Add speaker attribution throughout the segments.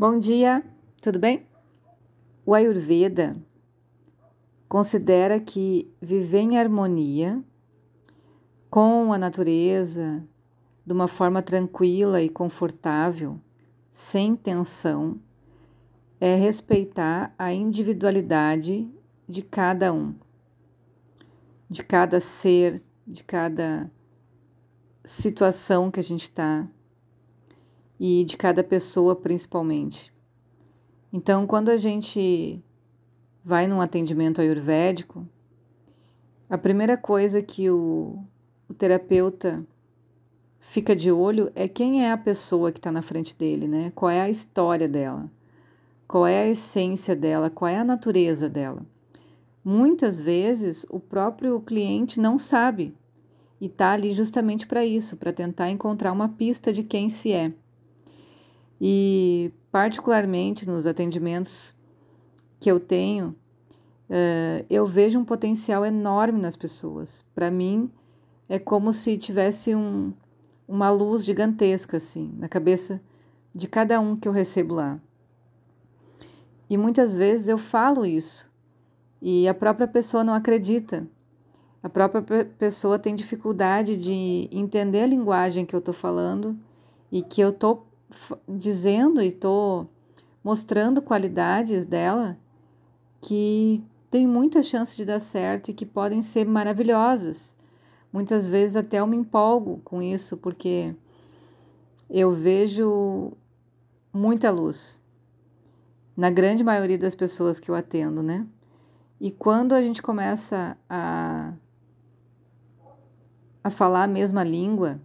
Speaker 1: Bom dia, tudo bem? O Ayurveda considera que viver em harmonia com a natureza, de uma forma tranquila e confortável, sem tensão, é respeitar a individualidade de cada um, de cada ser, de cada situação que a gente está e de cada pessoa principalmente. Então, quando a gente vai num atendimento ayurvédico, a primeira coisa que o, o terapeuta fica de olho é quem é a pessoa que está na frente dele, né? Qual é a história dela, qual é a essência dela, qual é a natureza dela. Muitas vezes o próprio cliente não sabe e está ali justamente para isso, para tentar encontrar uma pista de quem se é. E, particularmente nos atendimentos que eu tenho, uh, eu vejo um potencial enorme nas pessoas. Para mim, é como se tivesse um, uma luz gigantesca assim na cabeça de cada um que eu recebo lá. E muitas vezes eu falo isso e a própria pessoa não acredita. A própria pessoa tem dificuldade de entender a linguagem que eu estou falando e que eu estou dizendo e estou mostrando qualidades dela que tem muita chance de dar certo e que podem ser maravilhosas. Muitas vezes até eu me empolgo com isso porque eu vejo muita luz na grande maioria das pessoas que eu atendo, né? E quando a gente começa a, a falar a mesma língua,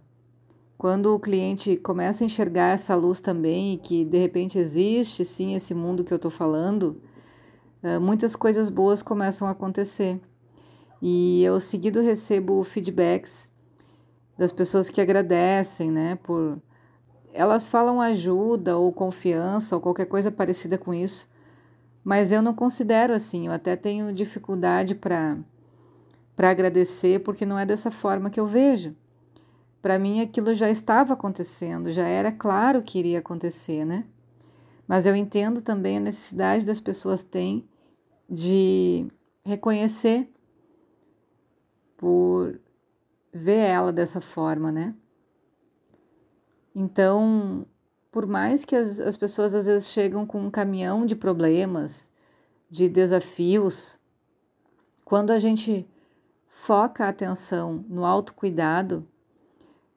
Speaker 1: quando o cliente começa a enxergar essa luz também e que de repente existe sim esse mundo que eu estou falando, eh, muitas coisas boas começam a acontecer. E eu seguido recebo feedbacks das pessoas que agradecem, né, por elas falam ajuda ou confiança ou qualquer coisa parecida com isso, mas eu não considero assim, eu até tenho dificuldade para para agradecer porque não é dessa forma que eu vejo. Para mim aquilo já estava acontecendo, já era claro que iria acontecer, né? Mas eu entendo também a necessidade das pessoas têm de reconhecer por ver ela dessa forma, né? Então, por mais que as, as pessoas às vezes chegam com um caminhão de problemas, de desafios, quando a gente foca a atenção no autocuidado,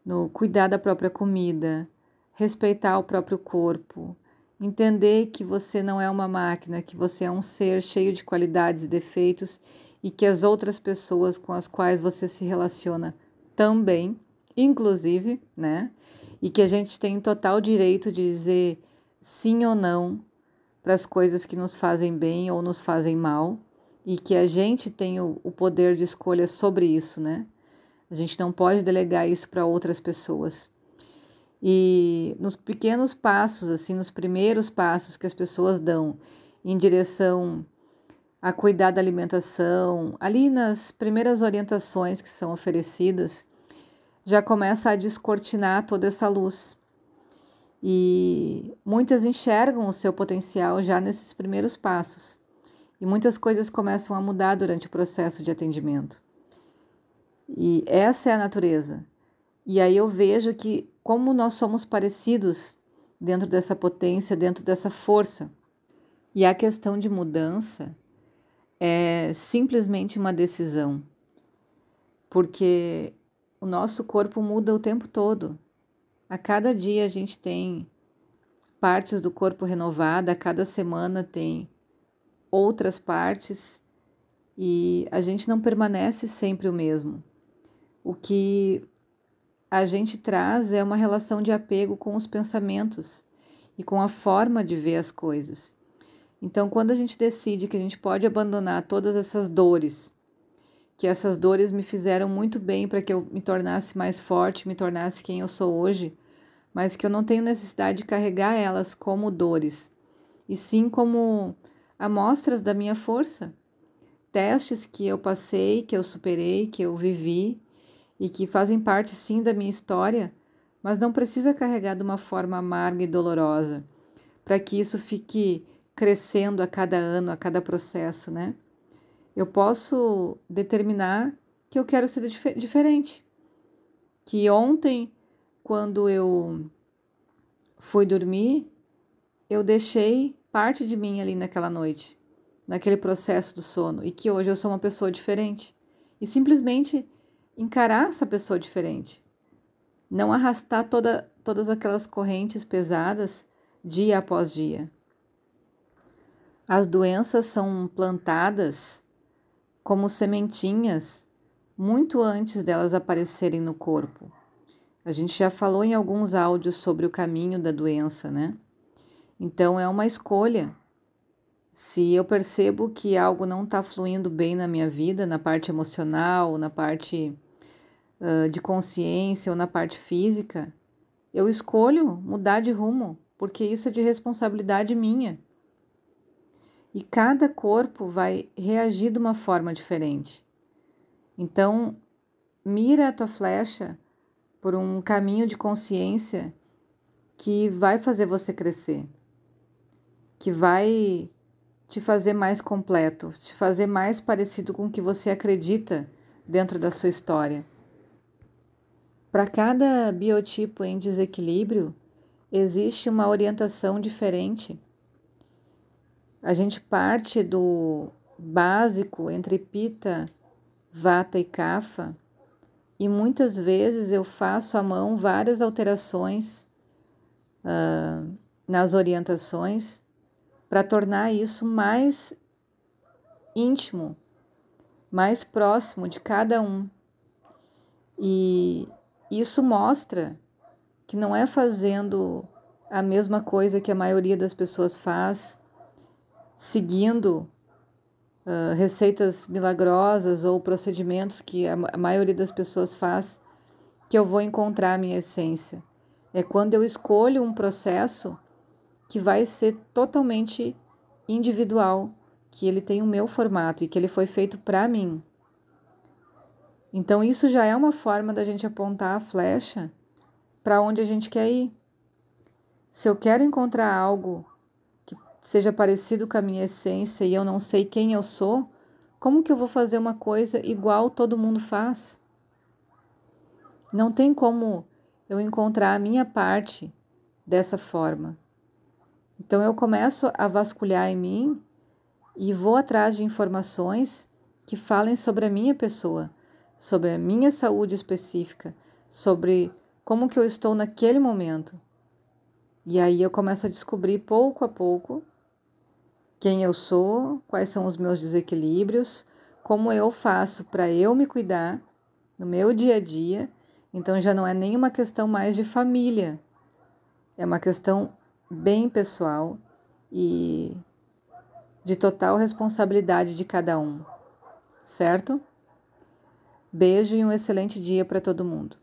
Speaker 1: no cuidar da própria comida, respeitar o próprio corpo, entender que você não é uma máquina, que você é um ser cheio de qualidades e defeitos e que as outras pessoas com as quais você se relaciona também, inclusive, né? E que a gente tem total direito de dizer sim ou não para as coisas que nos fazem bem ou nos fazem mal e que a gente tem o, poder de escolha sobre isso, né? A gente não pode delegar isso para outras pessoas. E nos pequenos passos, assim, nos primeiros passos que as pessoas dão em direção a cuidar da alimentação, ali nas primeiras orientações que são oferecidas, já começa a descortinar toda essa luz. E muitas enxergam o seu potencial já nesses primeiros passos. E muitas coisas começam a mudar durante o processo de atendimento. E essa é a natureza. E aí eu vejo que como nós somos parecidos dentro dessa potência, dentro dessa força. E a questão de mudança é simplesmente uma decisão. Porque o nosso corpo muda o tempo todo. A cada dia a gente tem partes do corpo renovada, a cada semana tem outras partes e a gente não permanece sempre o mesmo. O que a gente traz é uma relação de apego com os pensamentos e com a forma de ver as coisas. Então, quando a gente decide que a gente pode abandonar todas essas dores, que essas dores me fizeram muito bem para que eu me tornasse mais forte, me tornasse quem eu sou hoje, mas que eu não tenho necessidade de carregar elas como dores, e sim como amostras da minha força, testes que eu passei, que eu superei, que eu vivi e que fazem parte sim da minha história, mas não precisa carregar de uma forma amarga e dolorosa. para que isso fique crescendo a cada ano, a cada processo, né? Eu posso determinar que eu quero ser dif diferente. Que ontem, quando eu fui dormir, eu deixei parte de mim ali naquela noite, naquele processo do sono, e que hoje eu sou uma pessoa diferente. E simplesmente encarar essa pessoa diferente. Não arrastar toda, todas aquelas correntes pesadas dia após dia. As doenças são plantadas como sementinhas muito antes delas aparecerem no corpo. A gente já falou em alguns áudios sobre o caminho da doença, né? Então é uma escolha. Se eu percebo que algo não está fluindo bem na minha vida, na parte emocional, na parte de consciência ou na parte física, eu escolho mudar de rumo, porque isso é de responsabilidade minha. E cada corpo vai reagir de uma forma diferente. Então, mira a tua flecha por um caminho de consciência que vai fazer você crescer, que vai te fazer mais completo, te fazer mais parecido com o que você acredita dentro da sua história. Para cada biotipo em desequilíbrio, existe uma orientação diferente a gente parte do básico entre pita, vata e kapha, e muitas vezes eu faço à mão várias alterações uh, nas orientações para tornar isso mais íntimo, mais próximo de cada um. E isso mostra que não é fazendo a mesma coisa que a maioria das pessoas faz seguindo uh, receitas milagrosas ou procedimentos que a, a maioria das pessoas faz, que eu vou encontrar a minha essência. É quando eu escolho um processo que vai ser totalmente individual, que ele tem o meu formato e que ele foi feito para mim. Então, isso já é uma forma da gente apontar a flecha para onde a gente quer ir. Se eu quero encontrar algo seja parecido com a minha essência e eu não sei quem eu sou, como que eu vou fazer uma coisa igual todo mundo faz? Não tem como eu encontrar a minha parte dessa forma. Então eu começo a vasculhar em mim e vou atrás de informações que falem sobre a minha pessoa, sobre a minha saúde específica, sobre como que eu estou naquele momento. E aí eu começo a descobrir pouco a pouco quem eu sou, quais são os meus desequilíbrios, como eu faço para eu me cuidar no meu dia a dia. Então já não é nem uma questão mais de família, é uma questão bem pessoal e de total responsabilidade de cada um, certo? Beijo e um excelente dia para todo mundo.